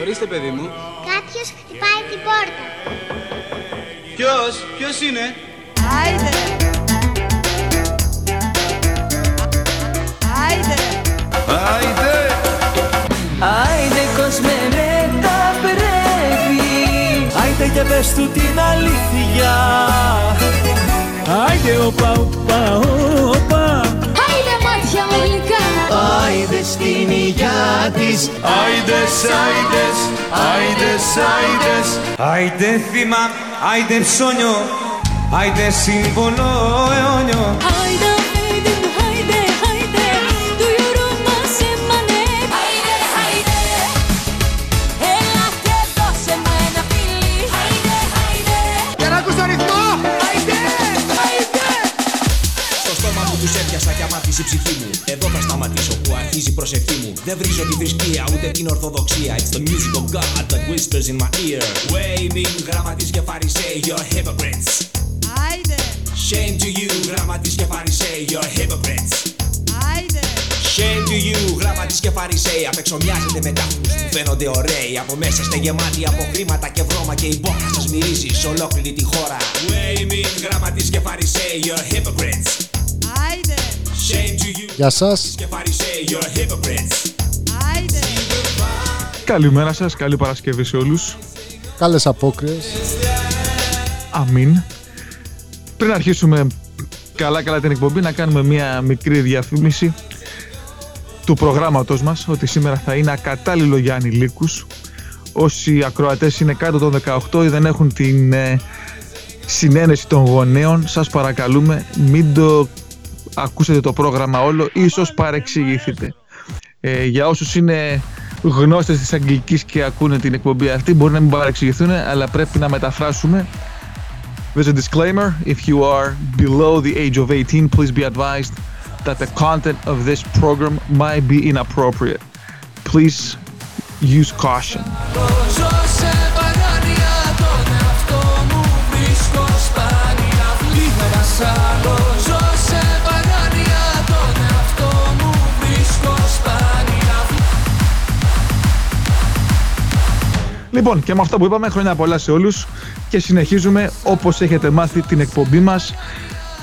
Ορίστε, παιδί μου. Κάποιος χτυπάει την πόρτα. Ποιος, ποιος είναι; Άιντε! Άιντε! Άιντε! Άιντε κόσμε με τα πρέπει Άιντε και πες του την αλήθεια Άιντε οπα οπα οπα Άιντε μάτια μου γλυκά. Άιντε στην υγειά της. Άιντες, άιντες, άιντες, άιντες Άιντε θύμα, άιντε ψώνιο. Άιντε σύμβολο αιώνιο. Άιντε, έπιασα και αμάτισε η ψυχή μου. Εδώ θα σταματήσω που αρχίζει η προσευχή μου. Δεν βρίζω τη θρησκεία ούτε την ορθοδοξία. It's the music of God that whispers in my ear. Way μην γραμματείς και φαρισαίοι, you're hypocrites. Άιντε, Shame to you, γραμματείς και φαρισαίοι, you're hypocrites. Άιντε. Shame to you, γραμματείς και φαρισαίοι. Απ' έξω μοιάζετε με τάφους που φαίνονται ωραίοι. Από μέσα είστε γεμάτοι από χρήματα και βρώμα Και η μπόχα σας μυρίζει σε ολόκληρη τη χώρα. Way μην γραμματείς και φαρισαίοι, you're hypocrites Γεια σας. και φαρισαίοι, you're hypocrites άιντε Καλημέρα σας, καλή Παρασκευή σε όλους. Καλές απόκριες. Αμήν. Πριν αρχίσουμε καλά καλά την εκπομπή να κάνουμε μια μικρή διαφήμιση του προγράμματος μας ότι σήμερα θα είναι ακατάλληλο για ανηλίκους όσοι ακροατές είναι κάτω των 18 ή δεν έχουν την ε, συνένεση των γονέων σας παρακαλούμε μην το ακούσετε το πρόγραμμα όλο ίσως παρεξηγηθείτε ε, για όσους είναι γνώστες της αγγλικής και ακούνε την εκπομπή αυτή μπορεί να μην παρεξηγηθούν αλλά πρέπει να μεταφράσουμε There's a disclaimer. If you are below the age of 18, please be advised that the content of this program might be inappropriate. Please use caution. Ζω Λοιπόν, και με αυτά που είπαμε, χρόνια πολλά σε όλους και συνεχίζουμε όπως έχετε μάθει την εκπομπή μας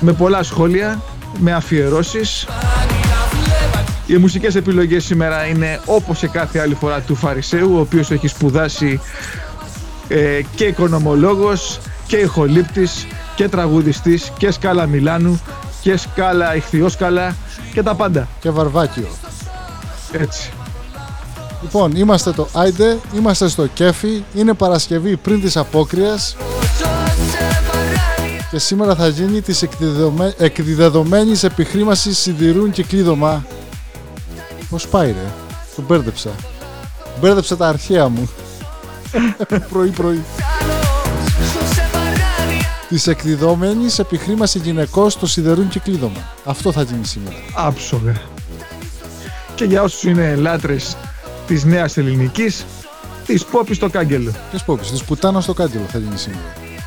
με πολλά σχόλια, με αφιερώσεις. Οι μουσικές επιλογές σήμερα είναι όπως σε κάθε άλλη φορά του Φαρισαίου, ο οποίος έχει σπουδάσει ε, και οικονομολόγος και ηχολήπτης και τραγουδιστής και σκάλα Μιλάνου και σκάλα ηχθιόσκαλα και τα πάντα. Και βαρβάκιο. Έτσι. Λοιπόν, είμαστε το Άιντε, είμαστε στο Κέφι, είναι Παρασκευή πριν της απόκριας και σήμερα θα γίνει της εκδεδομε... εκδεδομένης επιχρήμασης σιδηρούν και κλείδωμα. Πώς πάει ρε, τον μπέρδεψα. Μπέρδεψα τα αρχαία μου. πρωί πρωί. Της εκδιδόμενης επιχρήμασης γυναικός στο σιδερούν και κλείδωμα. Αυτό θα γίνει σήμερα. άψογα. Και για όσους είναι λάτρες της νέας ελληνικής, της Πόπης στο κάγκελο. Ποιος πω, της πουτάνας στο κάγκελο θα γίνει σήμερα.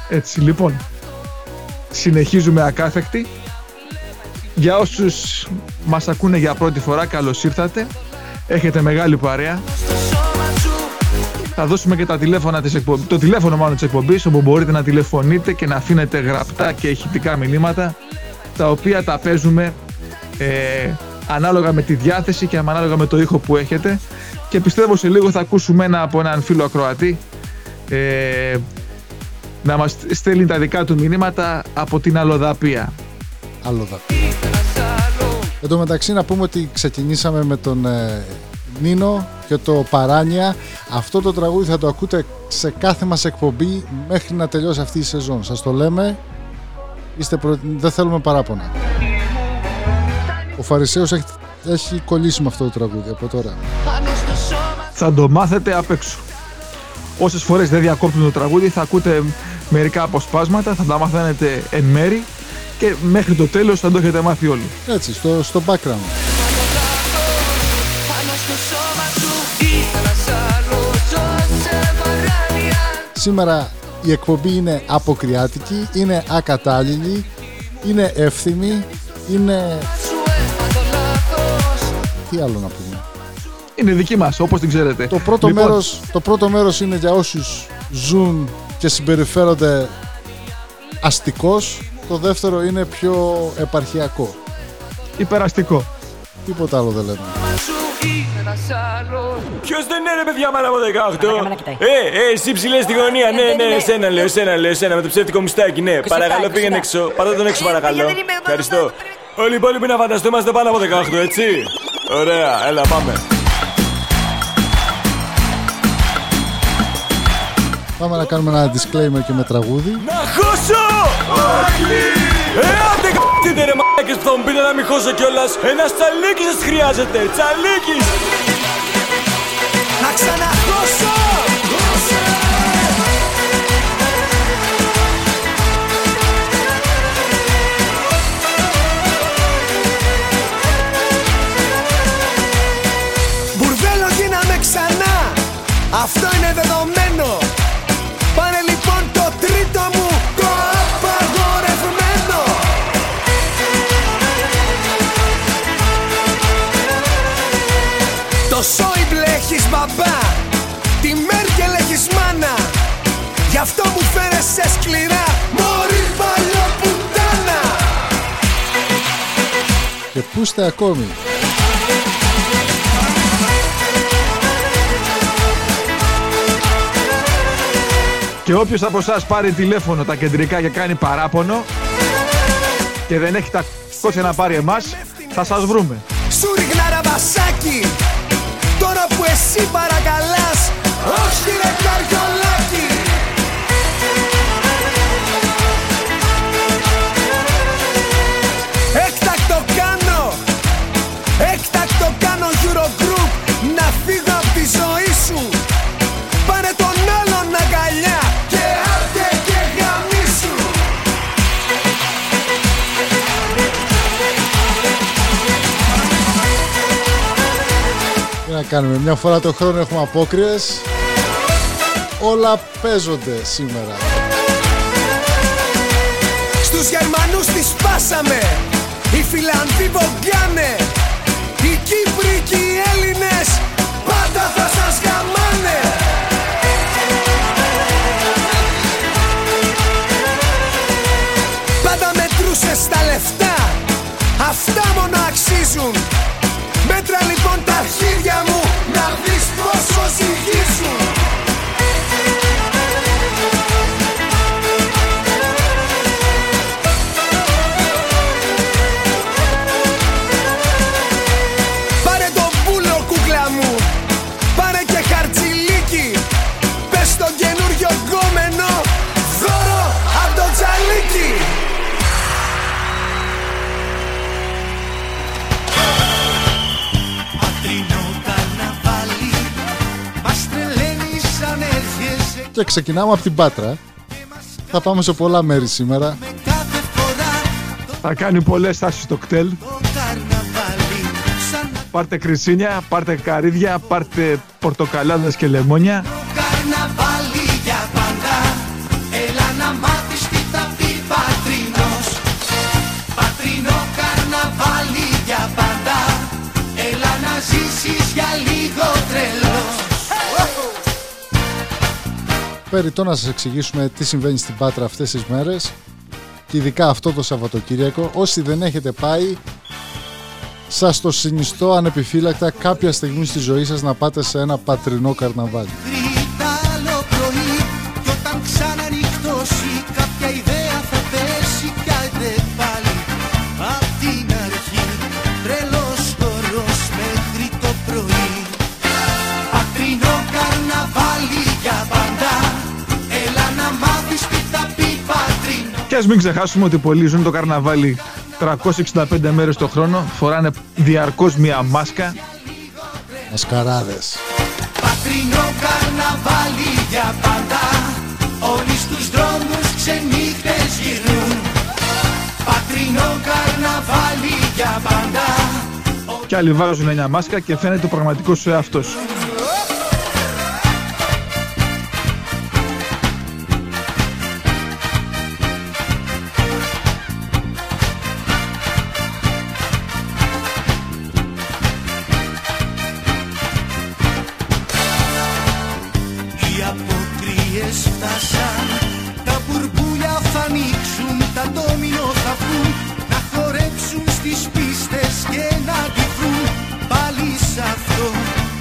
Έτσι λοιπόν, συνεχίζουμε ακάθεκτη. Για όσους μας ακούνε για πρώτη φορά, καλώς ήρθατε. Έχετε μεγάλη παρέα. Θα δώσουμε και τα τηλέφωνα της εκπομπής, το τηλέφωνο μάλλον της εκπομπής, όπου μπορείτε να τηλεφωνείτε και να αφήνετε γραπτά και ηχητικά μηνύματα, τα οποία τα παίζουμε ε, ανάλογα με τη διάθεση και ανάλογα με το ήχο που έχετε. Και πιστεύω σε λίγο θα ακούσουμε ένα από έναν φίλο ακροατή, ε, να μας στέλνει τα δικά του μηνύματα από την Αλλοδαπία. Άλλο δα. Εν τω μεταξύ να πούμε ότι ξεκινήσαμε με τον ε, Νίνο και το Παράνια. Αυτό το τραγούδι θα το ακούτε σε κάθε μας εκπομπή μέχρι να τελειώσει αυτή η σεζόν. Σας το λέμε, είστε προ... δεν θέλουμε παράπονα. Ο Φαρισαίος έχει, έχει κολλήσει με αυτό το τραγούδι από τώρα. Θα το μάθετε απ' έξω. Όσες φορές δεν διακόπτουν το τραγούδι θα ακούτε μερικά αποσπάσματα, θα τα μαθαίνετε εν μέρη και μέχρι το τέλος θα το έχετε μάθει όλοι. Έτσι, στο, στο background. Σήμερα η εκπομπή είναι αποκριάτικη, είναι ακατάλληλη, είναι εύθυμη, είναι... Τι άλλο να πούμε; Είναι δική μας, όπως την ξέρετε. Το πρώτο, Λοιπόν, μέρος, το πρώτο μέρος είναι για όσους ζουν και συμπεριφέρονται αστικός. Το δεύτερο είναι πιο επαρχιακό. Υπεραστικό. Τίποτα άλλο δεν λέμε. Ποιος δεν είναι ρε παιδιά μάνα από 18. Ε, ε, εσύ ψηλές στη γωνία. Ναι, ναι, εσένα λέω, εσένα λέω, εσένα με το ψεύτικο μιστάκι. Ναι, παρακαλώ πήγαινε έξω. Πάρτε τον έξω παρακαλώ. Ευχαριστώ. Όλοι οι υπόλοιποι να φανταστώ είμαστε πάνω από 18, έτσι. Ωραία, έλα πάμε. Πάμε να κάνουμε ένα disclaimer και με τραγούδι. Να χώσω! Ε, άντε κα***τε ρε μαλάκες που θα μου πείτε να μην χώσω κιόλας. Ένας τσαλίκης σας χρειάζεται, τσαλίκης! Να ξαναχώσω! Μπουρδέλο γίναμε ξανά! Αυτό είναι δεδομένο Σόιμπλε έχεις μπαμπά Τη Μέρκελ έχεις μάνα Γι' αυτό μου φέρεσαι σκληρά Μωρή παλιοπουτάνα Και πού είστε ακόμη; Και όποιος από εσάς πάρει τηλέφωνο τα κεντρικά και κάνει παράπονο και δεν έχει τα κόσια να πάρει εμάς, θα σας βρούμε. Σου ρίχνα ραμπασάκι Τώρα που εσύ παρακαλάς Όχι ρε καριολάκι να κάνουμε, μια φορά το χρόνο έχουμε απόκριες. Όλα παίζονται σήμερα. Στους Γερμανούς τις σπάσαμε Οι Φιλανδοί βογκάνε Και ξεκινάμε από την Πάτρα. Θα πάμε σε πολλά μέρη σήμερα. Θα κάνει πολλές στάσεις στο κτέλ. Πάρτε κρυσίνια, πάρτε καρύδια, πάρτε πορτοκαλάδες και λεμόνια. Περιττό να σας εξηγήσουμε τι συμβαίνει στην Πάτρα αυτές τις μέρες και ειδικά αυτό το Σαββατοκύριακο. Όσοι δεν έχετε πάει, σας το συνιστώ ανεπιφύλακτα κάποια στιγμή στη ζωή σας να πάτε σε ένα πατρινό καρναβάλι. Και ας μην ξεχάσουμε ότι πολλοί ζουν το καρναβάλι 365 μέρες το χρόνο, φοράνε διαρκώς μία μάσκα. Μασκαράδες. Πατρινό καρναβάλι για πάντα Όλοι στους δρόμους ξενύχτες γυρνούν Πατρινό καρναβάλι για πάντα Και άλλοι βάζουν μια μάσκα και φαίνεται ο πραγματικός σου έφτασαν Τα μπουρμπούλια θα ανοίξουν, τα ντόμινο θα βγουν. Να χορέψουν στις πίστες και να τη Πάλι σ' αυτό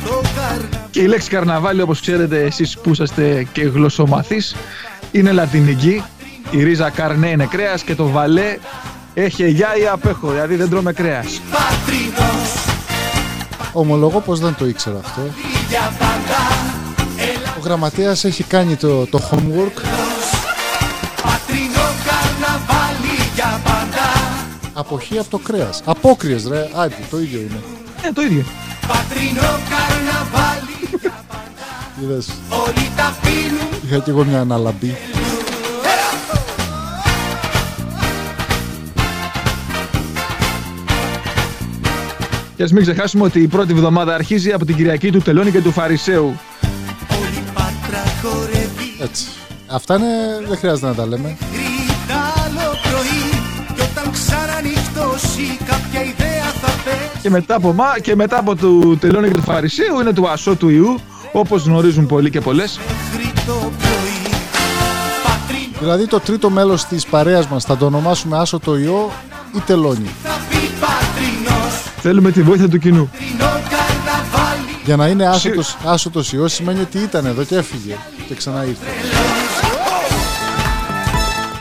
το καρναβάλι. Και η λέξη καρναβάλι όπως ξέρετε εσείς που είσαστε και γλωσσομαθείς είναι λατινική. Η ρίζα καρνέ είναι κρέας και το βαλέ έχει αιγιά ή απέχω, δηλαδή δεν τρώμε κρέας. Ομολογώ πως δεν το ήξερα αυτό. Ο γραμματέας έχει κάνει το, το homework. Αποχή από το κρέας. Απόκριες ρε. Άντε, το ίδιο είναι. Ε, το ίδιο. Είδες. Είχα και εγώ μια αναλαμπή. Και ας μην ξεχάσουμε ότι η πρώτη εβδομάδα αρχίζει από την Κυριακή του Τελώνη και του Φαρισαίου. Έτσι. Αυτά είναι, δεν χρειάζεται να τα λέμε. Άλλο πρωί κι όταν ξανανυχτώσει κάποια ιδέα θα πέσει Και μετά από, μα, και μετά από του Τελώνη και του Φαρισαίου είναι του Ασώ του Ιού, όπως γνωρίζουν πολλοί και πολλές. το πρωί Δηλαδή το τρίτο μέλος της παρέας μας θα το ονομάσουμε Άσο το Ιώ ή Τελώνη. θα πει πατρινός Θέλουμε τη βοήθεια του κοινού. Τρινό καρναβάλι Για να είναι άσωτος, άσωτος Υιός σημαίνει ότι ήταν εδώ και έφυγε και ξανά ήρθε.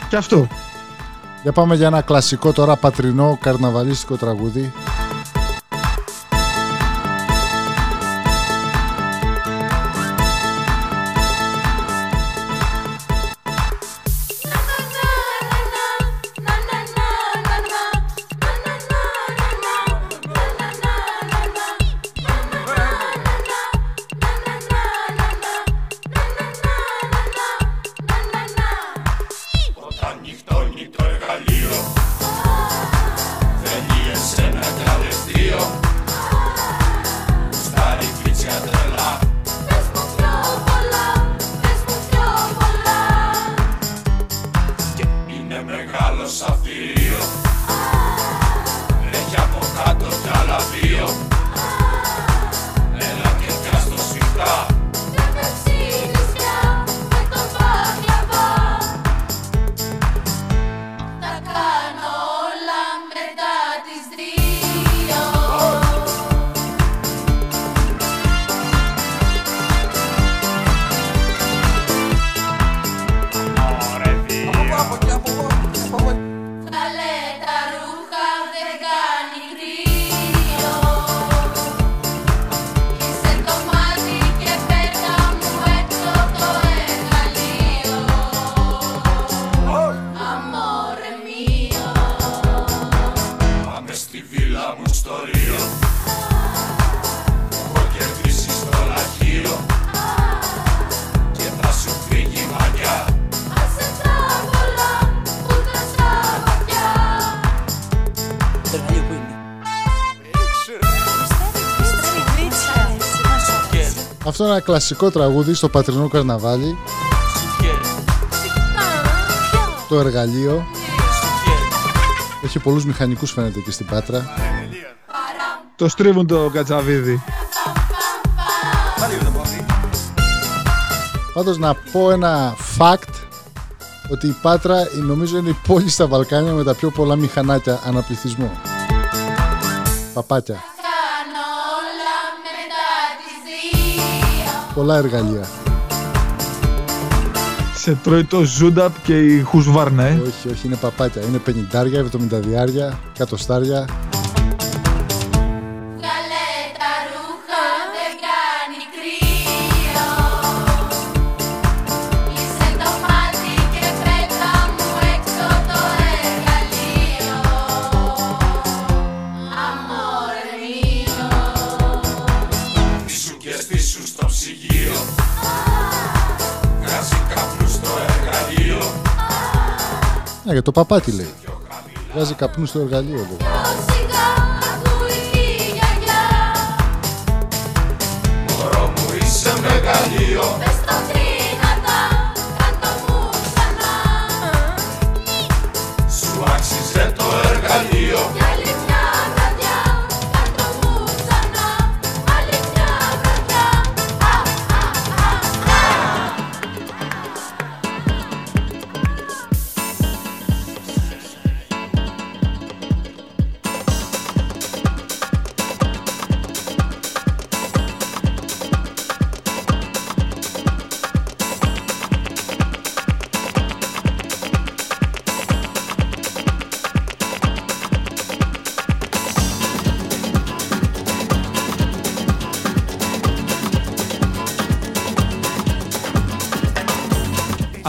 Και αυτό. Για πάμε για ένα κλασικό τώρα πατρινό καρναβαλίστικο τραγούδι. Αυτό είναι ένα κλασικό τραγούδι στο πατρινό καρναβάλι. Το εργαλείο. Έχει πολλούς μηχανικούς φαίνεται και στην Πάτρα. Το στρίβουν το κατσαβίδι. Πάντως να πω ένα fact ότι η Πάτρα η- νομίζω είναι η πόλη στα Βαλκάνια με τα πιο πολλά μηχανάκια αναπληθυσμό. Παπάκια. Πολλά εργαλεία. Σε τρώει το Ζούνταπ και η Χουσβάρνα, ε. Όχι, όχι, είναι παπάκια. Είναι 50, 70, εκατοστάρια. Βγάλε για το παπάτι λέει. Βγάζει καπνούς στο εργαλείο. λέει.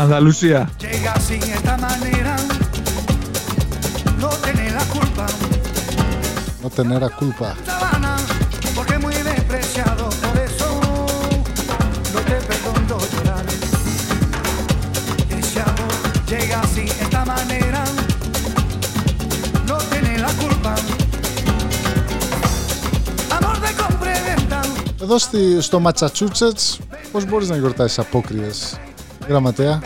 Ανδαλουσία. Llega así esta manera, no tiene la culpa. No tener la culpa. Sabana, porque muy despreciado, por eso no te perdono llorar. Ese amor llega así esta manera, no tiene la culpa. Amor de compra Εδώ στη, στο Ματσατσούτσετς πώς μπορείς να γιορτάσεις απόκριες γραμματέα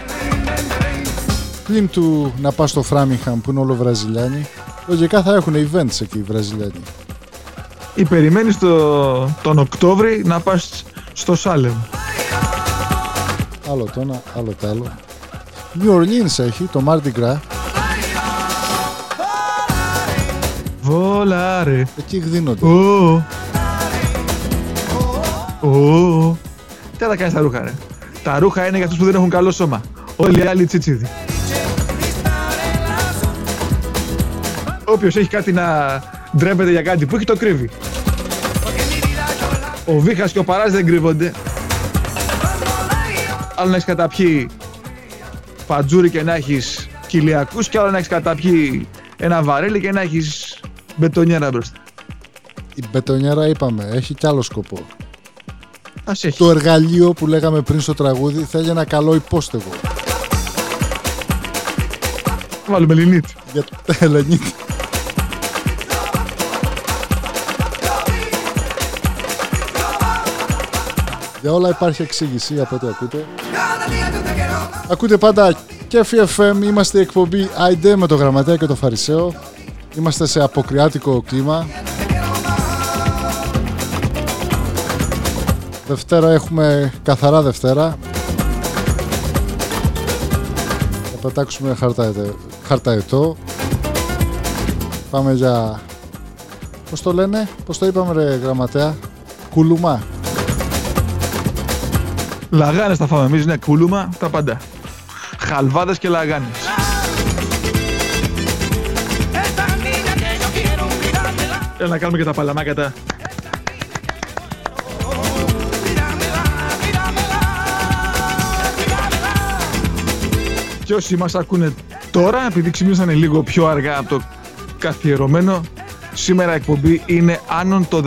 πλην του να πας στο Φράμιχαμ που είναι όλο Βραζιλιάνοι λογικά θα έχουν events εκεί οι Βραζιλιάνοι Ή περιμένεις το, τον Οκτώβρη να πας στο Σάλεμ. άλλο το ένα, άλλο το άλλο New Orleans έχει το Mardi Gras Βολάρε. εκεί εκδίνονται Ω. Ω. Τι θα κάνεις τα ρούχα ρε; Τα ρούχα είναι για αυτούς που δεν έχουν καλό σώμα. Όλοι οι άλλοι τσιτσίδι. Όποιος έχει κάτι να ντρέπεται για κάτι που έχει το κρύβει. Ο Βίχας και ο Παράς δεν κρύβονται. Άλλο να έχεις καταπιεί παντζούρι και να έχεις κοιλιακούς και άλλο να έχεις καταπιεί ένα βαρέλι και να έχεις μπετονιέρα μπροστά. η μπετονιέρα είπαμε έχει κι άλλο σκοπό Ας έχει. το εργαλείο που λέγαμε πριν στο τραγούδι θέλει ένα καλό υπόστεγο Βάλουμε λινίτ. για το Ελενίτη Για όλα υπάρχει εξήγηση από ό,τι ακούτε. Ακούτε πάντα και FM, είμαστε η εκπομπή ID με το Γραμματέα και το Φαρισαίο. Είμαστε σε αποκριάτικο κλίμα. Δευτέρα έχουμε καθαρά Δευτέρα. Θα πετάξουμε χαρταετό. χαρταετό. Πάμε για... Πώς το λένε, πώς το είπαμε ρε γραμματέα. Κουλουμά. Λαγάνες θα φάμε εμείς, ναι, κούλουμα, τα πάντα. Χαλβάδες και λαγάνες. Έλα να κάνουμε και τα παλαμάκια τα. Και όσοι μας ακούνε τώρα, επειδή ξυπνήσανε λίγο πιο αργά από το καθιερωμένο, σήμερα η εκπομπή είναι άνον το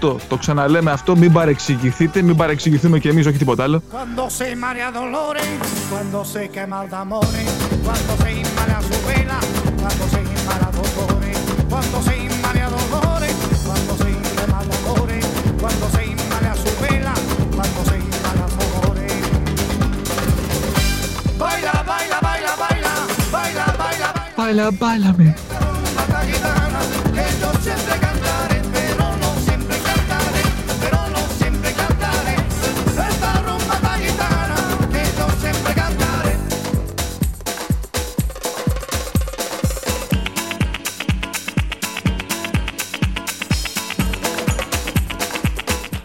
18. Το ξαναλέμε αυτό, μην παρεξηγηθείτε, μην παρεξηγηθούμε και εμείς, όχι τίποτα άλλο. Cuando se marea dolores, cuando se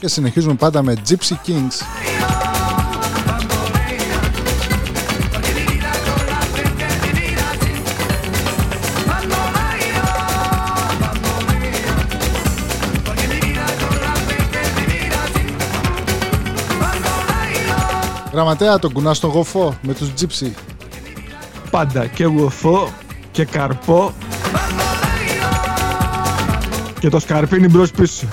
Και συνεχίζουμε πάντα με Gypsy Kings. Γραμματέα, τον κουνά στον γοφό με τους Gypsy. Πάντα και γοφό και καρπό και το σκαρπίνι μπρος πίσω.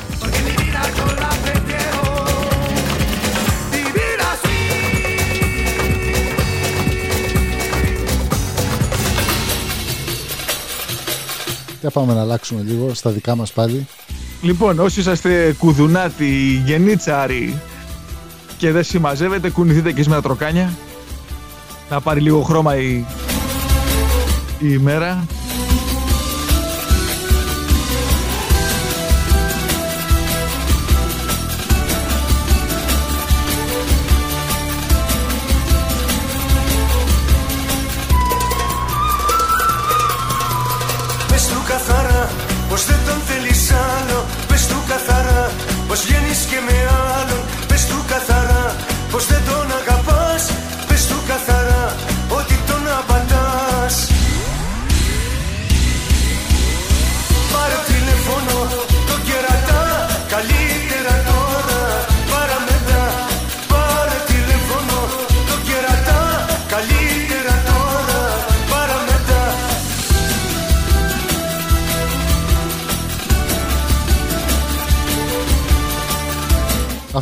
Για πάμε να αλλάξουμε λίγο στα δικά μας πάλι. Λοιπόν, όσοι είσαστε κουδουνάτοι, γενίτσαροι και δεν συμμαζεύετε, κουνηθείτε και εσείς με τα τροκάνια. Να πάρει λίγο χρώμα η, η ημέρα. Πως δεν τον θέλεις άλλο Πες του καθαρά. Πως βγαίνεις και με άλλον Πες του καθαρά. Πως δεν τον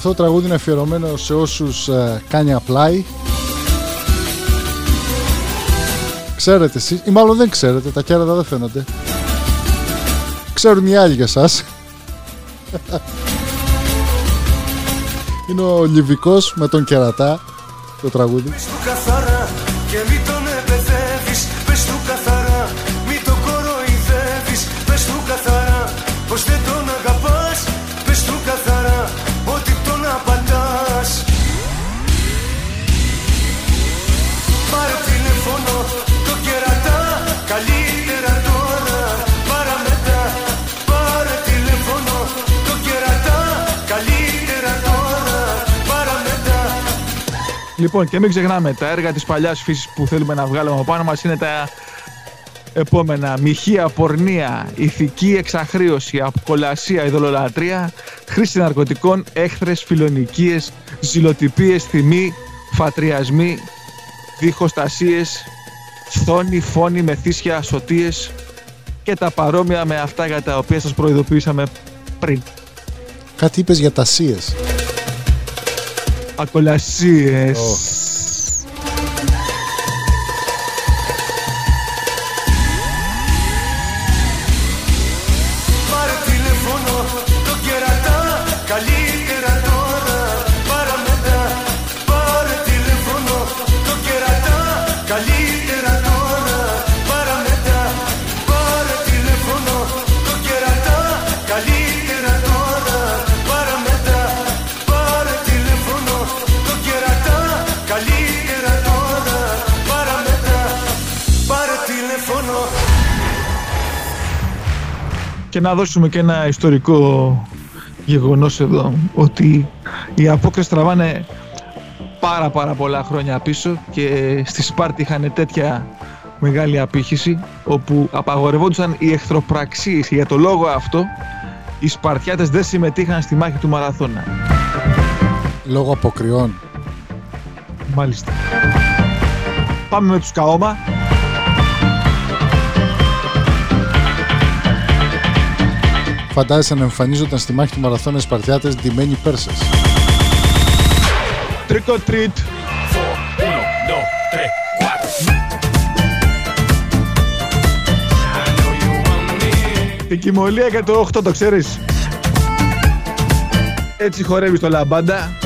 Αυτό το τραγούδι είναι αφιερωμένο σε όσους ε, κάνει απλάι. Ξέρετε εσείς, ή μάλλον δεν ξέρετε, τα κέρατα δεν φαίνονται. Ξέρουν οι άλλοι για σας. Είναι ο Λιβικός με τον κερατά, το τραγούδι. Λοιπόν, και μην ξεχνάμε, τα έργα της παλιάς φύσης που θέλουμε να βγάλουμε από πάνω μας είναι τα επόμενα. Μοιχεία, πορνεία, ηθική εξαχρίωση, αποκολασία, ειδωλολατρία, χρήση ναρκωτικών, έχθρες, φιλονικίες, ζηλοτυπίες, θυμοί, φατριασμοί, δίχοστασίες, φθόνη, φόνη, μεθύσια, σωτίες και τα παρόμοια με αυτά για τα οποία σας προειδοποιήσαμε πριν. Κάτι είπες για τα σίες. Ακολασίες. Πάρε Και να δώσουμε και ένα ιστορικό γεγονός εδώ ότι οι απόκρες τραβάνε πάρα πάρα πολλά χρόνια πίσω και στη Σπάρτη είχαν τέτοια μεγάλη απήχηση όπου απαγορευόντουσαν οι εχθροπραξίες και για το λόγο αυτό οι Σπαρτιάτες δεν συμμετείχαν στη μάχη του Μαραθώνα. Λόγω αποκριών. Μάλιστα. Πάμε με τους Καόμα. Φαντάζεσαι να εμφανίζονταν στη μάχη του Μαραθώνα οι Σπαρτιάτες ντυμένοι Πέρσες. Trick or treat. Την κοιμωλία για το 8 το ξέρεις. Έτσι χορεύεις το λαμπάντα.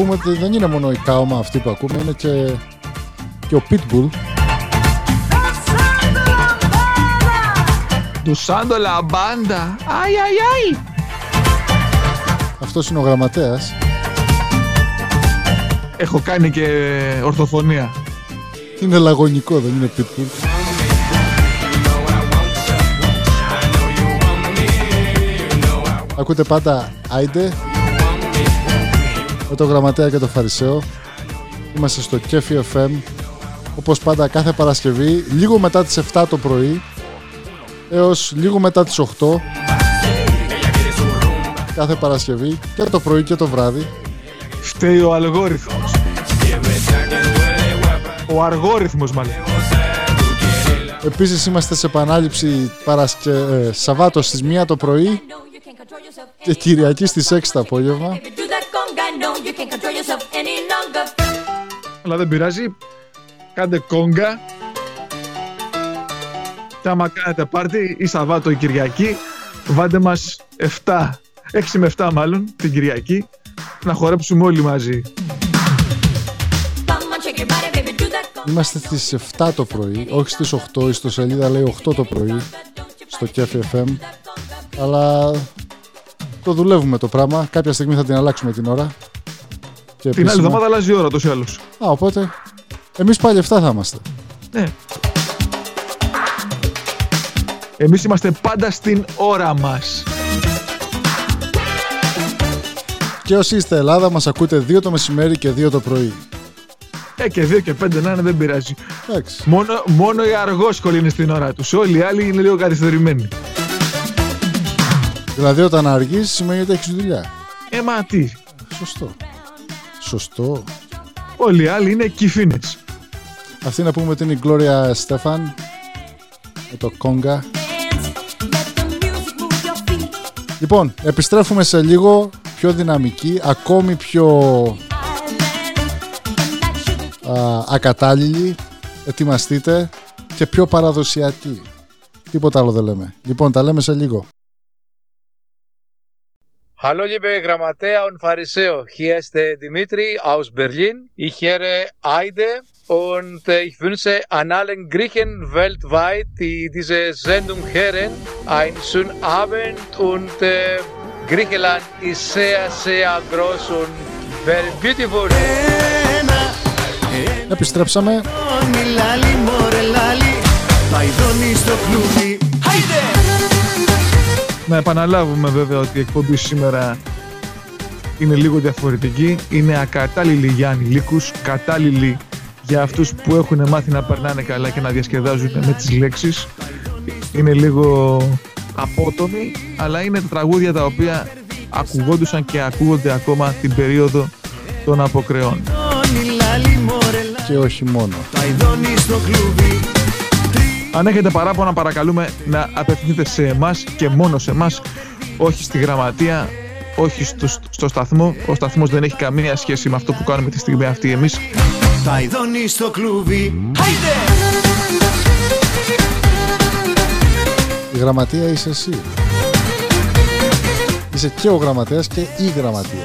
Πούμε ότι δεν είναι μόνο η Κάωμα αυτή που ακούμε, είναι και, και ο Pitbull. Του Σάντο Λαμπάντα. Αϊ, αϊ, αϊ. Αυτός είναι ο γραμματέας. Έχω κάνει και ορθοφωνία. Είναι λαγωνικό, δεν είναι Pitbull. Ακούτε πάντα Άιντε με το γραμματέα και το φαρισαίο. Είμαστε στο Κέφι FM όπως πάντα κάθε Παρασκευή λίγο μετά τις 7 το πρωί έως λίγο μετά τις 8 κάθε Παρασκευή και το πρωί και το βράδυ Φταίει ο αλγόριθμος. Ο αργόριθμος μάλλον. Επίσης είμαστε σε επανάληψη Παρασκε... ε, Σαββάτος στις 1 το πρωί και Κυριακή στις 6 το απόγευμα. Can't control yourself any longer. Αλλά δεν πειράζει. Κάντε κόγκα. Και άμα κάνετε πάρτι ή Σαββάτο ή Κυριακή, Βάλτε μας 7, 6 με 7 μάλλον, την Κυριακή, να χορέψουμε όλοι μαζί. Είμαστε στις 7 το πρωί, όχι στις 8, η ιστοσελίδα λέει 8 το πρωί στο KFM FM. Αλλά το δουλεύουμε το πράγμα. Κάποια στιγμή θα την αλλάξουμε την ώρα. Και Την άλλη επίσημα- εβδομάδα αλλάζει η ώρα τόσο ή άλλως. Α, οπότε εμείς πάλι 7 θα είμαστε. Ναι. Εμείς είμαστε πάντα στην ώρα μας. Και όσοι είστε Ελλάδα, μας ακούτε 2 το μεσημέρι και 2 το πρωί. Ε, και δύο και πέντε να είναι, δεν πειράζει. Εντάξει. Μόνο, μόνο οι αργόσχολοι είναι στην ώρα τους. Όλοι οι άλλοι είναι λίγο καθυστερημένοι. Δηλαδή, όταν αργείς σημαίνει ότι έχεις δουλειά. Ε, μα τι. Σωστό. Σωστό. Όλοι οι άλλοι είναι κυφίνες. Αυτή να πούμε ότι είναι η Gloria Στέφαν με το Conga. Λοιπόν, επιστρέφουμε σε λίγο πιο δυναμική, ακόμη πιο α, ακατάλληλη. Ετοιμαστείτε και πιο παραδοσιακή. Τίποτα άλλο δεν λέμε. Λοιπόν, τα λέμε σε λίγο. Hallo liebe Grammatea und Pharisäer, hier ist der Dimitri aus Berlin. Ich höre Eide und äh, ich wünsche an allen Griechen weltweit, die diese Sendung hören, einen schönen Abend und äh, Griechenland ist sehr, sehr groß und very beautiful. Επιστρέψαμε. Λάλι, λάλι, μωρέ, λάλι, παϊδώνει στο κλουβί. Να επαναλάβουμε βέβαια ότι η εκπομπή σήμερα είναι λίγο διαφορετική. Είναι ακατάλληλη για ανηλίκους, κατάλληλη για αυτούς που έχουν μάθει να περνάνε καλά και να διασκεδάζουν με τις λέξεις. Είναι λίγο απότομη, αλλά είναι τα τραγούδια τα οποία ακουγόντουσαν και ακούγονται ακόμα την περίοδο των αποκρεών. Λάλι, λάλι, μωρέ, λάλι, Και όχι μόνο. παϊδώνει στο κλουβί. Αν έχετε παράπονα παρακαλούμε να απευθυνθείτε σε εμάς και μόνο σε εμάς, όχι στη γραμματεία, όχι στο, στο σταθμό. Ο σταθμός δεν έχει καμία σχέση με αυτό που κάνουμε τη στιγμή αυτή εμείς. Παϊδώνει στο κλουβί. Η γραμματεία είσαι εσύ. Είσαι και ο γραμματέας και η γραμματεία.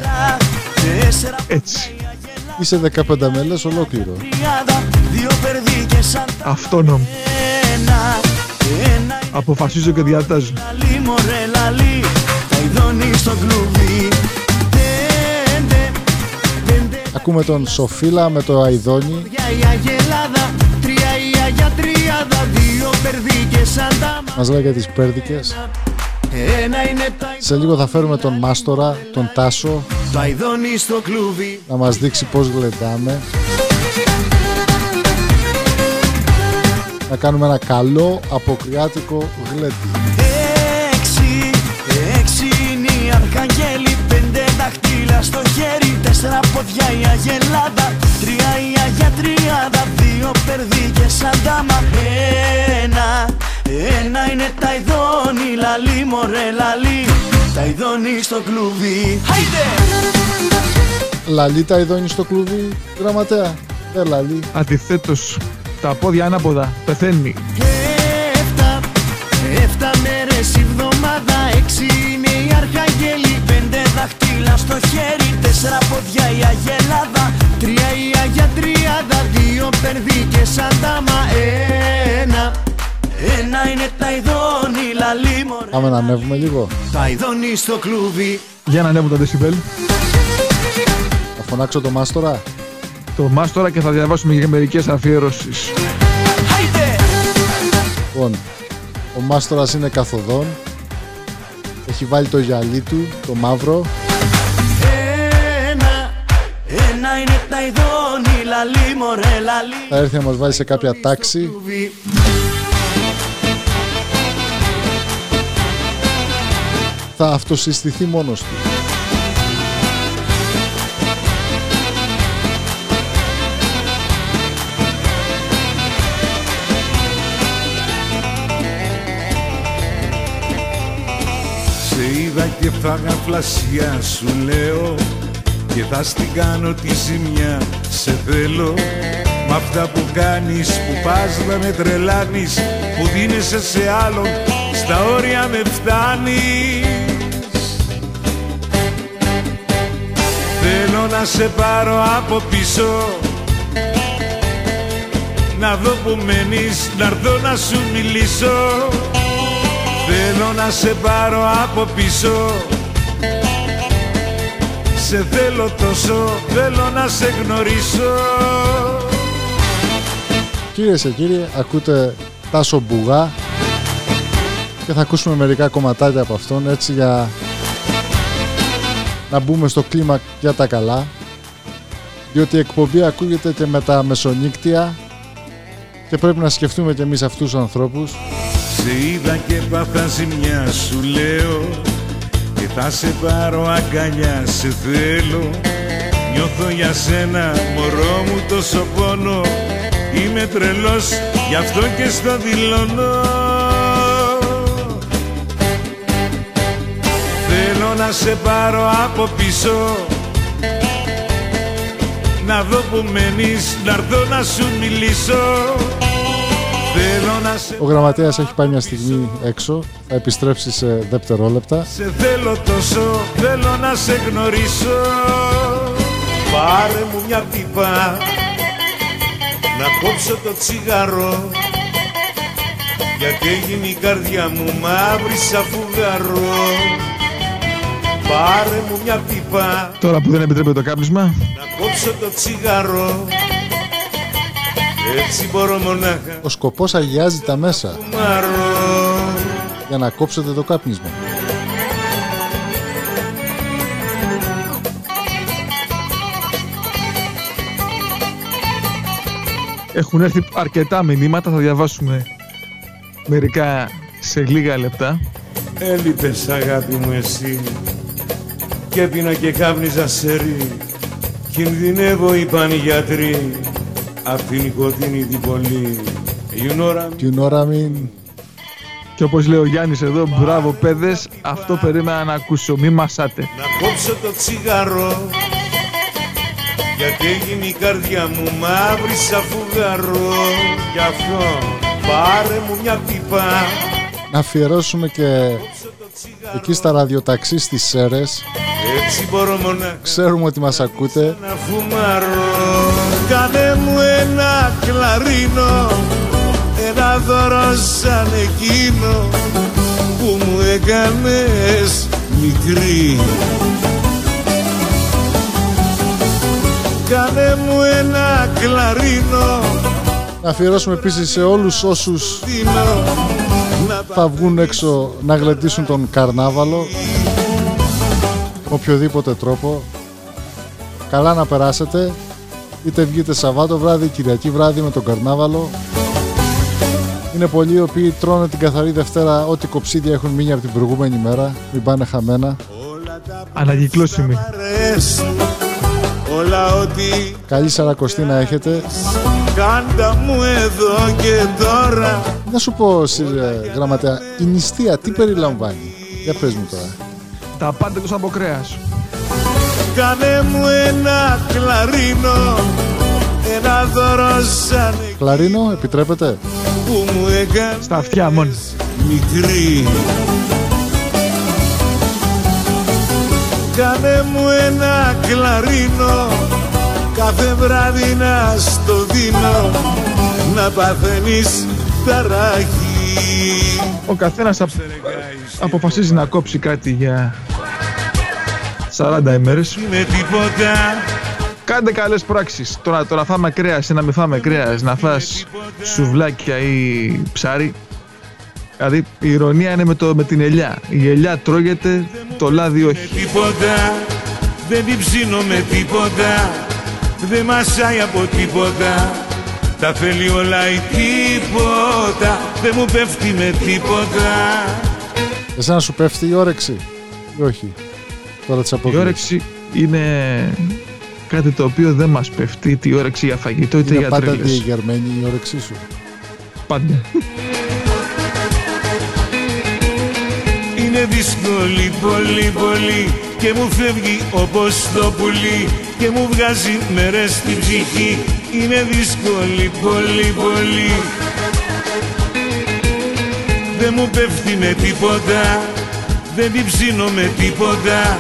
Τέσσερα Έτσι, Είσαι 15 μέλες ολόκληρο. τριάδα, δύο περδί και σαν τα αυτόνομο. Ένα. Ένα Αποφασίζω και διατάζω. λαλί, μωρέ, λαλί, παϊδώνει στο κλουβί. Πέντε, πέντε Ακούμε τον Σοφίλα με το Αϊδόνι. για η Αγελάδα, τρία η Αγία Τριάδα, δύο περδί και σαν τα Μας λέει για τις πέρδικες. Ένα είναι τα Σε λίγο θα φέρουμε τον Μάστορα, τον Τάσο, παϊδώνει στο κλουβί. να μας δείξει πώς γλεντάμε. Να κάνουμε ένα καλό αποκριάτικο γλέντι. Έξι, έξι είναι η Αρχαγγέλη Πέντε δαχτύλα στο χέρι Τέσσερα πόδια η Αγελάδα Τρία η Αγία Τριάδα Δύο περδί και σαν τάμα Ένα, ένα είναι τα ειδώνη Λαλή μωρέ λαλή Τα ειδώνη στο κλουβί Χάιντε! Λαλίτα ειδώνει στο κλουβί, γραμματέα. Ε, λαλί. Αντιθέτως, τα πόδια ανάποδα, πεθαίνει. Εφτά, εφτά μέρες η βδομάδα Έξι είναι η Αρχαγγέλη Πέντε δαχτύλα στο χέρι Τέσσερα πόδια η Αγελάδα Τρία η Αγία Τριάδα Δύο περδί και σαν τάμα Ένα, ένα είναι τα ειδώνη Λαλή μωρέ Πάμε να ανέβουμε λίγο. Τα ειδώνη στο κλουβί Για να ανέβουν τα δεσιμπέλ. Να φωνάξω το Μάστορα. Το μάστορα και θα διαβάσουμε και μερικές αφιερώσεις. Χάιντε! Λοιπόν, ο Μάστορας είναι καθοδόν. Έχει βάλει το γυαλί του, το μαύρο. Ένα, ένα είναι τα ειδώνη Λαλή μωρέ λαλή Θα έρθει να μας βάλει σε κάποια τάξη. κλουβί. Θα αυτοσυστηθεί μόνος του. Σε είδα και φάγα φλασιά σου λέω. Και θα στην κάνω τη ζημιά Σε θέλω. Μ' αυτά που κάνεις Που πας να με τρελάνεις. Που δίνεσαι σε άλλον στα όρια με φτάνεις. Θέλω να σε πάρω από πίσω. Να δω που μένεις, να έρθω να σου μιλήσω Θέλω να σε πάρω από πίσω. Σε θέλω τόσο, θέλω να σε γνωρίσω. Κυρίες και κύριοι, ακούτε Τάσο Μπουγά και θα ακούσουμε μερικά κομματάκια από αυτόν έτσι για να μπούμε στο κλίμα για τα καλά. Διότι η εκπομπή ακούγεται και με τα μεσονύκτια και πρέπει να σκεφτούμε και εμείς αυτούς τους ανθρώπους Σε είδα και πάθα ζημιά σου λέω. Και θα σε πάρω αγκαλιά σε θέλω. Νιώθω για σένα μωρό μου τόσο πόνο. Είμαι τρελός γι' αυτό και στο δηλώνω. Θέλω να σε πάρω από πίσω. Να δω που μένεις, να έρθω να σου μιλήσω. Θέλω να σε Ο γραμματέας έχει πάει μια στιγμή έξω θα επιστρέψει σε δευτερόλεπτα. Σε θέλω τόσο, θέλω να σε γνωρίσω. Πάρε μου μια πίπα Να κόψω το τσιγάρο. Γιατί έγινε η καρδιά μου μαύρη σαν φουγαρό Πάρε μου μια πίπα Τώρα που δεν επιτρέπεται το κάπνισμα, Να κόψω το τσιγάρο Έτσι μπορώ μονάχα. Ο σκοπός αγιάζει τα μέσα. Μαρώ. Για να κόψετε το κάπνισμα. Έχουν έρθει αρκετά μηνύματα, θα διαβάσουμε μερικά σε λίγα λεπτά. Έλειπες αγάπη μου εσύ. Και έπινα και κάπνιζα σερί Κινδυνεύω είπαν οι γιατροί απ' την νοικοτήνη την πολύ You know what I mean? You know what I mean? Και όπως λέει ο Γιάννης εδώ, μπράβο παιδες, αυτό περίμενα να ακούσω, μη μασάτε. Να κόψω το τσιγάρο γιατί έγινε η καρδιά μου μαύρη σαν φουγαρό Γι' αυτό πάρε μου μια πίπα Να αφιερώσουμε και εκεί στα ραδιοταξί στις Σέρες Έτσι μπορώ μονάχα Ξέρουμε ότι μας ακούτε. να φουμαρώ Κάνε μου ένα κλαρίνο Ένα δώρο σαν εκείνο Που μου έκανες μικρή. Κάνε μου ένα κλαρίνο. Να αφιερώσουμε επίσης σε όλους όσους Δίνω να θα βγουν έξω να γλεντήσουν τον καρνάβαλο. με οποιοδήποτε τρόπο. Καλά να περάσετε. Είτε βγείτε Σαββάτο βράδυ, Κυριακή βράδυ με τον καρνάβαλο. Είναι πολλοί οι οποίοι τρώνε την καθαρή Δευτέρα ό,τι κοψίδια έχουν μείνει από την προηγούμενη μέρα μην πάνε χαμένα. Ανακυκλώσιμη. αρέσουν Όλα ό,τι καλή σαρακοστή να έχετε. Κάντα μου εδώ και τώρα. Να σου πω Σύρια, γραμματέα η νηστεία τι περιλαμβάνει; Για πες μου τώρα Τα πάντα εκτός από κρέας. Κάνε μου ένα κλαρίνο Ένα δώρο σαν Κλαρίνο επιτρέπετε; Που μου έκανες Στα αυτιά μόνο. μικρή Κάνε μου ένα κλαρίνο Κάθε βράδυ να στο δίνω Να παθαίνεις ταραχή Ο καθένας απ- αποφασίζει να κόψει κάτι για 40 ημέρες. Με τίποτα Κάντε καλές πράξεις. Το να, το να φάμε κρέας ή να μην φάμε κρέας, να φας σουβλάκια ή ψάρι. Δηλαδή η ηρωνία είναι με, το, με την ελιά. Η ελιά τρώγεται, το λάδι όχι. τίποτα Δεν την ψήνω με τίποτα Δεν μασάει από τίποτα Τα θέλει όλα η τίποτα Δεν μου πέφτει με τίποτα Εσένα σου πέφτει η όρεξη ή όχι; Τώρα τις Η αποκλείσεις. όρεξη είναι κάτι το οποίο δεν μας πέφτει, είτε η όρεξη για φαγητό είτε Είναι για πάντα τρέλες. διεγερμένη η όρεξή σου Πάντα. Είναι δύσκολη πολύ πολύ Και μου φεύγει όπως το πουλί Και μου βγάζει μέρες στην ψυχή. Είναι δύσκολη πολύ πολύ. Δεν μου πέφτει με τίποτα Δεν την ψήνω με τίποτα.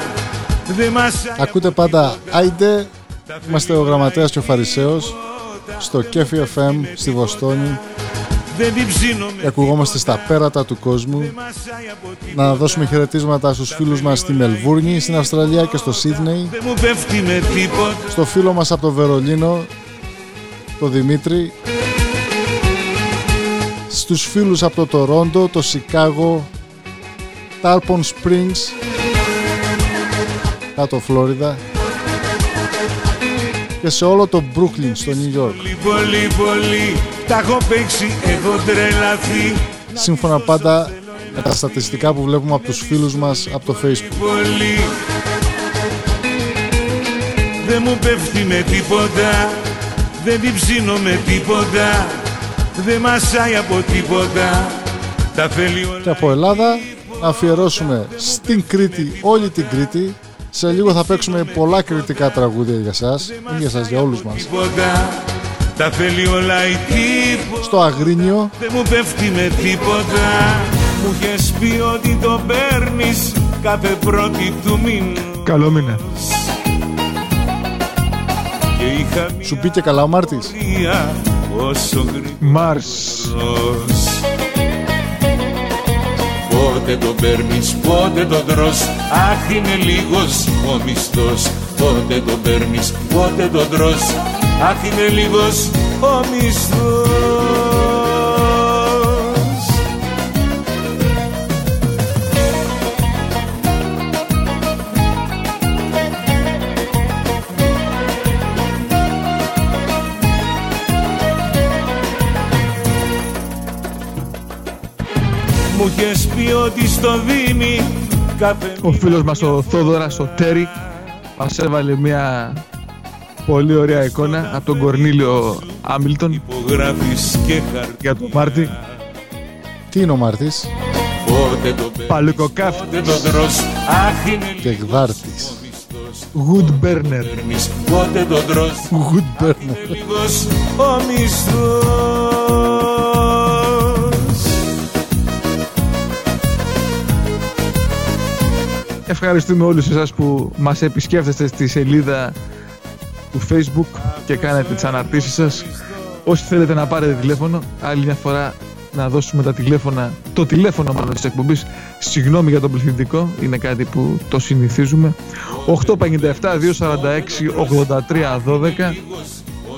Δεν μας Ακούτε πάντα Άιντε Είμαστε ο Γραμματέας και ο Φαρισαίος Στο Κέφι FM στη Βοστόνη δεν την ψήνω και ακουγόμαστε στα πέρατα του κόσμου. Να δώσουμε χαιρετίσματα στους φίλους μας στη Μελβούρνη, στην Αυστραλία και στο Σίδνεϊ. Δεν μου πέφτει με τίποτα. Στο φίλο μας από το Βερολίνο το Δημήτρη. Στους φίλους από το Τορόντο, το Σικάγο Τάρπον Springs κάτω Φλόριδα. Και σε όλο το Brooklyn στο New York Πολύ πολύ πολύ Τα έχω παίξει, έχω τρελαθεί σύμφωνα πάντα με τα στατιστικά που βλέπουμε από τους φίλους μας από το Facebook. Πολύ Δεν μου πέφτει με τίποτα Δεν την ψήνω με τίποτα Δεν μασάει από τίποτα Τα θέλει όλα Και από Ελλάδα να αφιερώσουμε στην Κρήτη όλη την Κρήτη. Σε λίγο θα παίξουμε πολλά κριτικά τραγούδια για σας, ή για σας για όλους μας. τίποτα Τα θέλει όλα η τίποτα Στο Αγρίνιο. Δεν μου πέφτει με τίποτα. Μου είχες πει ότι το παίρνεις Κάθε πρώτη του μήνα Καλό μήνα. Και είχα σου πει και καλά ο Μάρτης. μία όσο Μάρς. γρήγορος Πότε το παίρνεις, πότε το τρως. Αχ είναι λίγος ο μισθός. Πότε το παίρνεις, πότε το τρως Αχ είναι λίγος ο μισθός. Μου είχες πει ότι στο Δήμη κάθε Ο φίλος μας ο Θόδωρας, ο Τέρι, μας έβαλε μια πολύ ωραία εικόνα από τον Κορνίλιο Άμιλτον υπογράφεις και χαρτιά για τον Μάρτι. Τι είναι ο Μάρτης; Πότε το Παλουκοκάφτη. πότε το τρως Αχ είναι και Γδάρτης. Good burner. λίγος Πότε το τρως Good burner. Λίγος ο μισθός Ευχαριστούμε όλους εσάς που μας επισκέφτεστε στη σελίδα του Facebook και κάνετε τις αναρτήσεις σας. Όσοι θέλετε να πάρετε τηλέφωνο, άλλη μια φορά να δώσουμε τα τηλέφωνα, το τηλέφωνο μάλλον της εκπομπής, συγγνώμη για τον πληθυντικό, είναι κάτι που το συνηθίζουμε. 857 246 83 12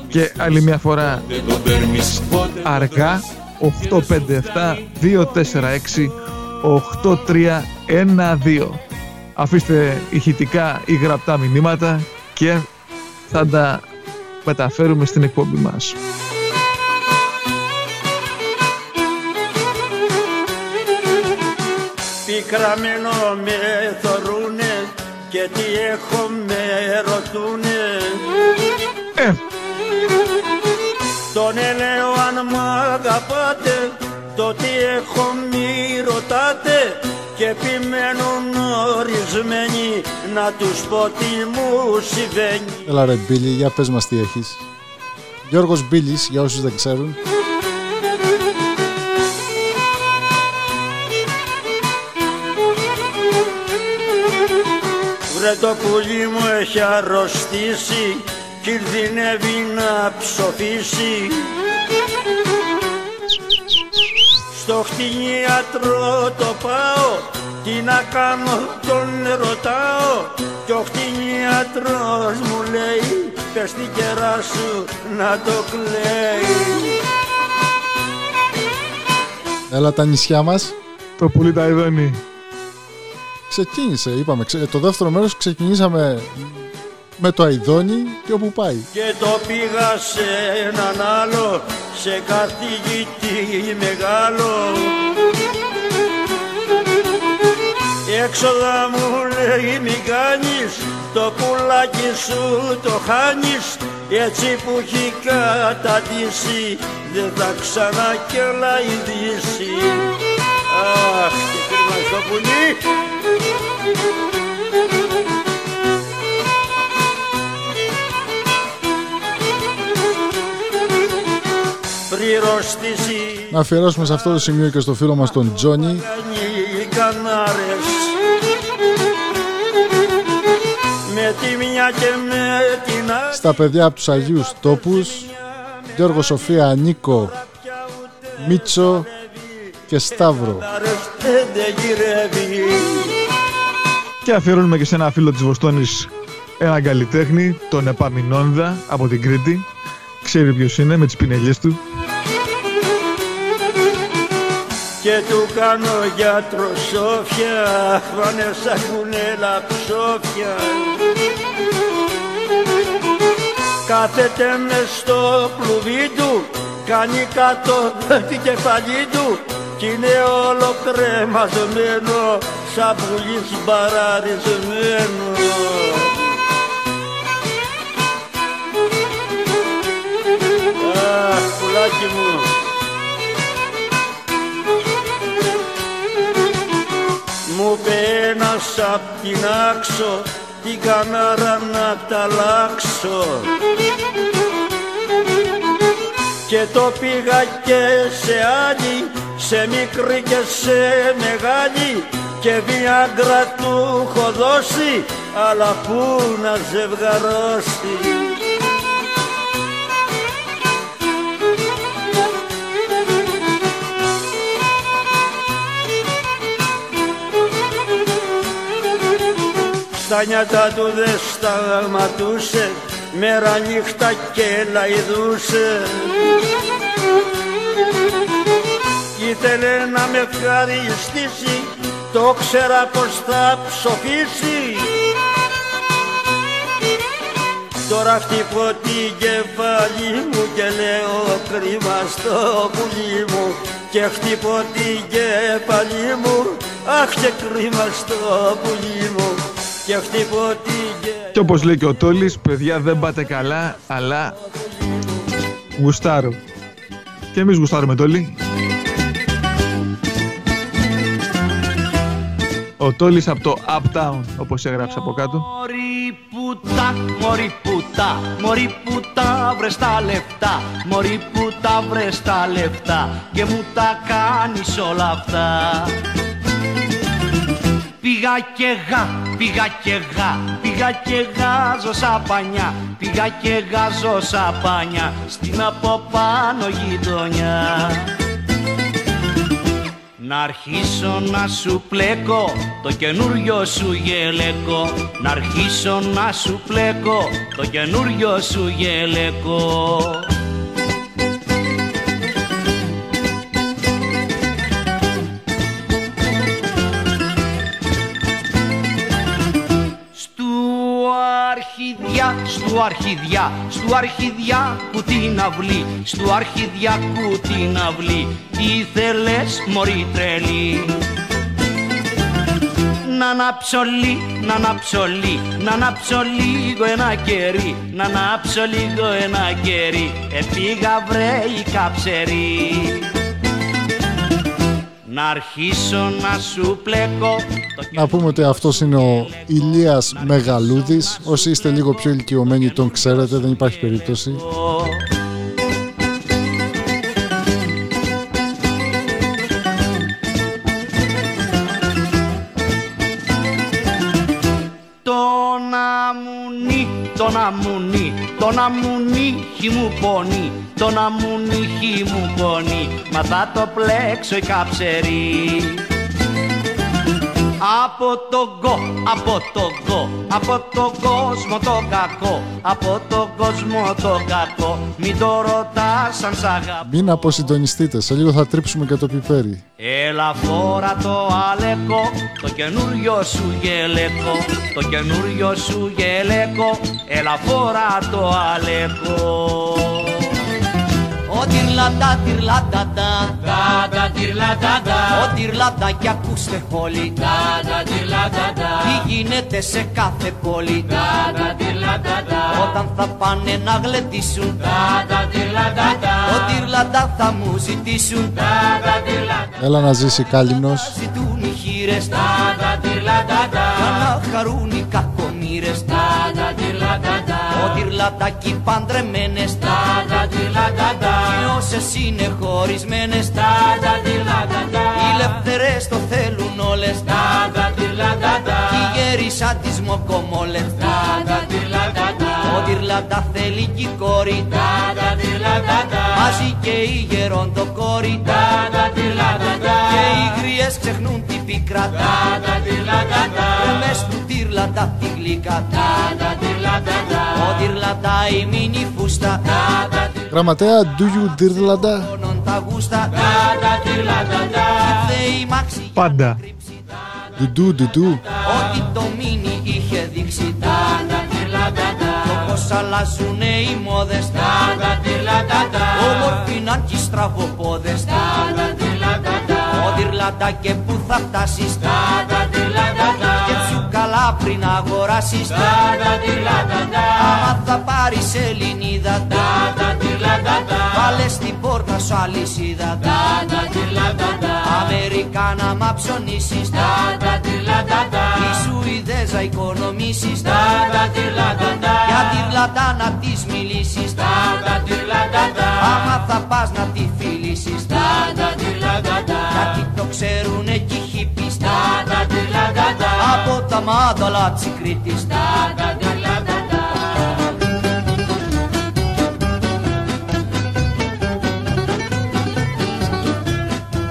και άλλη μια φορά Δεν το παίρνεις πότε αργά 857 246 8312 Αφήστε ηχητικά ή γραπτά μηνύματα και θα τα μεταφέρουμε στην εκπομπή μας. Πικραμένο με θωρούνε και τι έχω με ρωτούνε. Ε, Τον ελέω αν μ' αγαπάτε το τι έχω μη ρωτάτε και επιμένουν ορισμένοι να τους πω τι μου συμβαίνει Έλα ρε Μπίλι, για πες μας τι έχεις. Γιώργος Μπίλης, για όσους δεν ξέρουν. Βρε το πουλί μου έχει αρρωστήσει κινδυνεύει να ψοφήσει Στο χτινίατρο το πάω τι να κάνω τον ρωτάω και ο χτινίατρος μου λέει πες την κερά σου να το κλαίει Έλα τα νησιά μας. το πουλί τα ειδώνει. Ξεκίνησε, είπαμε. ξε- Το δεύτερο μέρος ξεκινήσαμε με το Αιδόνι και όπου πάει. Και το πήγα σε έναν άλλο, σε καθηγητή μεγάλο. Έξοδα μου λέει μη κάνεις, το πουλάκι σου το χάνεις. Έτσι που έχει καταντήσει, δεν θα ξανακελαϊδήσει Αχ, και κρίμα στο πουλί Να αφιερώσουμε σε αυτό το σημείο και στο φίλο μας τον Τζόνι. Οι Κανάρες. Με τη μια και με την άλλη. Στα παιδιά από τους Αγίους Τόπους Γιώργο Σοφία Νίκο Μίτσο και Σταύρο. Δεν γυρεύει. Και αφιερώνουμε και σε ένα φίλο της Βοστόνης ένα καλλιτέχνη, τον Επαμινόνδα από την Κρήτη. Ξέρει ποιος είναι με τις πινελιές του. Και του κάνω γιατρό σόφια Χβάνε σαν κουνέλα ψόφια Κάθεται μες στο κλουβί του Κάνει κάτω την κεφαλή του Κι είναι όλο κρεμασμένο Σαν πουλί μπαραρισμένο Αχ, πουλάκι μου Μου είπε ένας απ' την άξο την κανάρα να τα αλλάξω και το πήγα και σε άλλη, σε μικρή και σε μεγάλη και βιάγκρα του έχω δώσει, αλλά πού να ζευγαρώσει. Στα νιάτα του δες σταματούσε Μέρα νύχτα και λαϊδούσε. Ήθελε να με ευχαριστήσει Το ξέρα πως θα ψοφήσει. Τώρα χτυπώ την κεφάλι μου και λέω κρίμα στο πουλί μου. Και χτυπώ την κεφάλι μου αχ και κρίμα στο πουλί μου και χτυπώ την κεφάλι Και όπως λέει και ο Τόλης, παιδιά δεν πάτε καλά, αλλά γουστάρω. Και εμείς γουστάρουμε Τόλη. Ο Τόλης από το Uptown, όπως έγραψε από κάτω. Μωρή πουτά, μωρή πουτά, μωρή πουτά βρες τα λεφτά Μωρή πουτά βρες τα λεφτά και μου τα κάνεις όλα αυτά Πήγα και γα, πήγα και γα, πήγα και γάζω σαν πανιά. Πήγα και γάζω σαν πανιά στην από πάνω γειτονιά. Να αρχίσω να σου πλέκω το καινούριο σου γελέκο. Να αρχίσω να σου πλέκω το καινούριο σου γελέκο αρχιδιά, στου αρχιδιά, στου αρχιδιά που την αυλή Στου αρχιδιά που την αυλή ήθελες μωρή τρελή να ανάψω λί, να ανάψω λί, να ανάψω λίγο ένα κερί, να ανάψω λίγο ένα κερί, επήγα βρε η καψερή. Να αρχίσω να σου πλέκω το Να πούμε ότι αυτός είναι ο Ηλίας Μεγαλούδης. Όσοι είστε λίγο πιο ηλικιωμένοι τον ξέρετε, δεν υπάρχει περίπτωση. Το αμουνί, τον αμουνί, τον αμουνίχι μου πονεί, τον αμουνίχι μου πονεί, μα θα το πλέξω η καψερή. Από το γκο, από το γκο, από το κόσμο το κακό, από το κόσμο το κακό, μην το ρωτάς αν σ' αγαπώ. Μην αποσυντονιστείτε, σε λίγο θα τρίψουμε και το πιπέρι. Έλα φόρα το αλέκο, το καινούριο σου γελέκο, το καινούριο σου γελέκο, έλα φόρα το αλέκο. Ο τυρλαντά, τυρλαντά, τα τα τυρλαντά, ο τυρλαντά κι ακούστε όλοι, τα τα τυρλαντά, τι γίνεται σε κάθε πόλη, τα τα τυρλαντά, όταν θα πάνε να γλεντήσουν, τα τα τυρλαντά, ο τυρλαντά θα μου ζητήσουν, τα τα τυρλαντά. Έλα να ζήσει κάλυμνος. Ζητούν οι χείρες. Τα τα τυρλαντάτα Για να χαρούν οι κακομοίρες τα τα τυρλαντάτα Ότι ρλατάκι παντρεμένες Και όσες είναι χωρισμένες Οι λευτερές το θέλουν όλες. Κι οι γέροι σαν τις μοκομόλες Ότι ρλατά θέλει κι η κόρη Μαζί και η γεροντοκόρη Και οι γριές ξεχνούν την πίκρα Μες του τύρλαντα τη γλύκα Ο τύρλαντα η μίνι φούστα. Γραμματέα, do you dirlanda? τα γούστα. Θεοί μάξι Πάντα. Ντουντού, ντουντού. Ότι το μίνι είχε δείξει Το πως αλλάζουνε οι μόδες. Όμορφοι να κι στραβοπόδες Ο τυρλαντά και που θα φτάσεις. Και πιο καλά πριν αγοράσεις. Άμα θα πάρεις Ελληνίδα Βάλες στην πόρτα σου αλυσίδα Αμερικάνα μα ψωνίσεις. Η Σουηδέζα οικονομήσεις. Για τη λατά να της μιλήσεις. Άμα θα πας να τη φιλήσεις Από τα μάδαλα της Κρήτης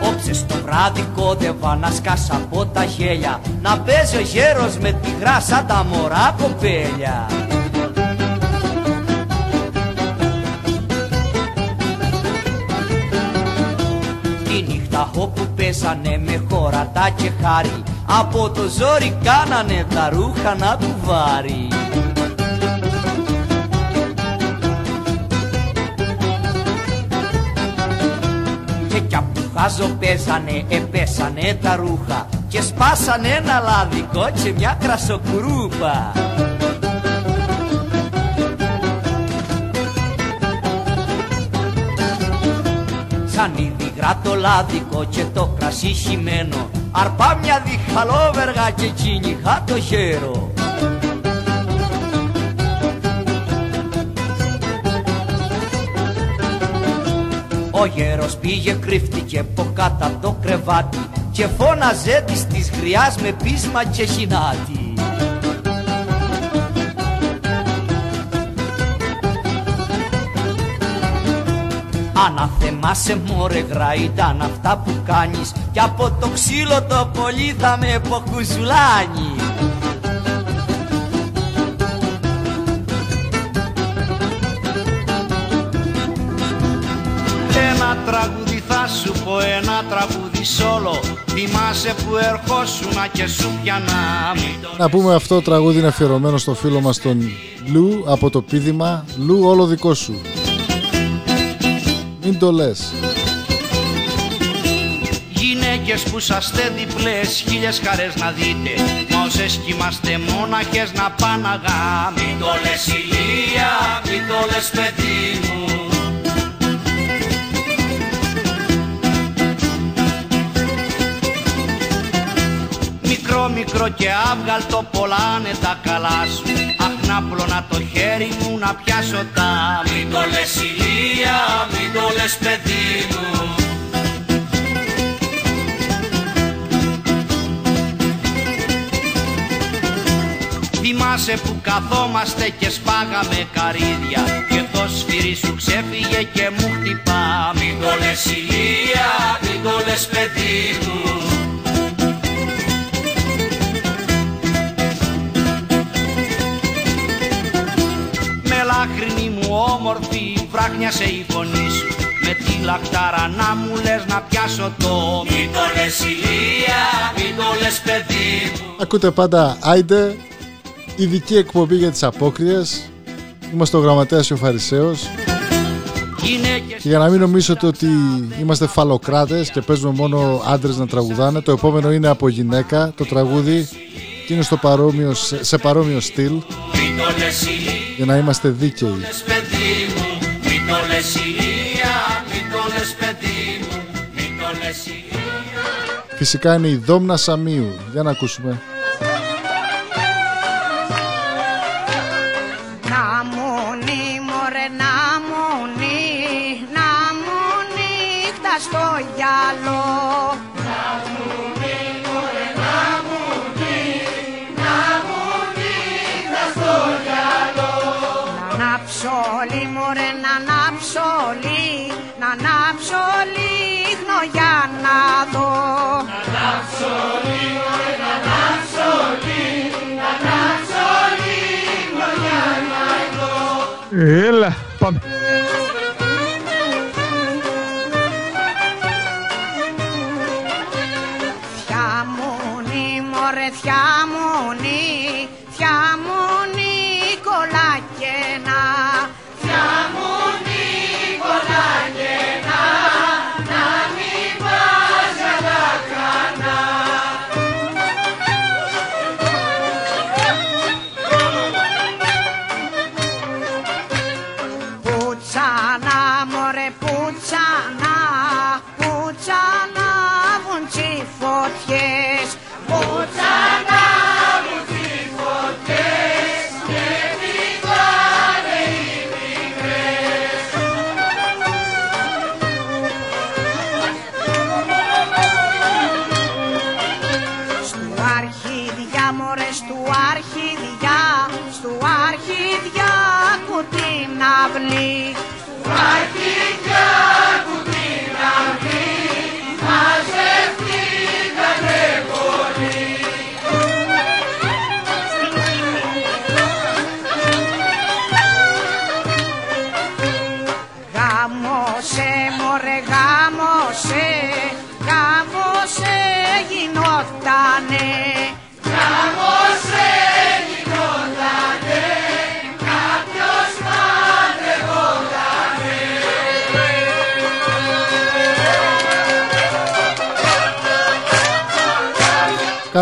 Όψε στο βράδυ κόντευα να σκάσα από τα χέλια Να παίζει ο γέρος με τη γράσα τα μωρά κοπέλια. Τη νύχτα όπου πέσανε με χωρατά και χάρη Από το ζόρι κάνανε τα ρούχα να του βάρει. Και κι απ' του χάζο παίζανε, επέσανε τα ρούχα Και σπάσανε ένα λάδικο και μια κρασοκουρούπα Σαν υγρά το λάδικο και το κρασί χυμένο Αρπά μια διχαλόβεργα και κυνηγά το χέρο. Ο γέρος πήγε κρύφτηκε από κάτω απ' το κρεβάτι Και φώναζε της της γριάς με πείσμα και χινάτι Αναθεμάσαι μωρέ γρα ήταν αυτά που κάνεις. Κι από το ξύλο το πολύ θα με ποκουζουλάνει. Ένα τραγούδι θα σου πω, ένα τραγούδι σόλο. Θυμάσαι που ερχόσουνα και σου πιανά. Να πούμε αυτό το τραγούδι είναι αφιερωμένο στο φίλο μας τον Λου από το πίδημα. Λου όλο δικό σου Μην το λες. Γυναίκες που είσαστε διπλές, χίλιες χαρές να δείτε. Μα όσες κι είμαστε μόναχες να πάνε αγάμι Μην το λες ηλία, μην το λες παιδί μου. Μικρό μικρό και άβγαλτο πολλάνε τα καλά σου. Αχ να πλώνα το χέρι μου να πιάσω τα Μην το λες ηλία, μην το λες παιδί μου. Θυμάσαι που καθόμαστε και σπάγαμε καρύδια Και το σφυρί σου ξέφυγε και μου χτυπά. Μην το λες ηλία, μην το λες παιδί μου Με λάχρινη μου όμορφη βράχνιασε η φωνή σου. Με τη λακτάρα να μου λες να πιάσω το Μην το λες ηλία, μην το λες παιδί μου. Ακούτε πάντα Άιντε Ειδική εκπομπή για τις απόκριες. Είμαστε ο Γραμματέας και ο Φαρισαίος. Γυναίκες Και για να μην νομίζετε ότι είμαστε φαλοκράτες και παίζουμε μόνο άντρες να τραγουδάνε, το επόμενο είναι από γυναίκα το τραγούδι και είναι στο παρόμοιο, σε, σε παρόμοιο στυλ για να είμαστε δίκαιοι. Φυσικά είναι η Δόμνα Σαμίου. Για να ακούσουμε. στο γυαλό για να δω Να ανάψω λίγο να ανάψω Να ανάψω λίγνο για να δω Έλα, πάμε.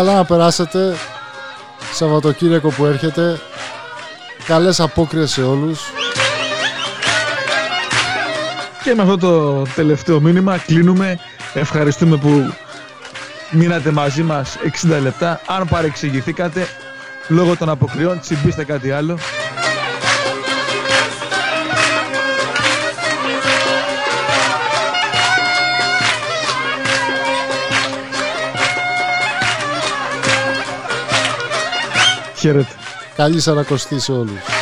Καλά να περάσετε Σαββατοκύριακο που έρχεται Καλές απόκριες σε όλους Και με αυτό το τελευταίο μήνυμα κλείνουμε. Ευχαριστούμε που μείνατε μαζί μας 60 λεπτά. Αν παρεξηγηθήκατε λόγω των αποκριών, τσιμπήστε κάτι άλλο. Χαίρετε. Καλή σαρακοστή σε όλους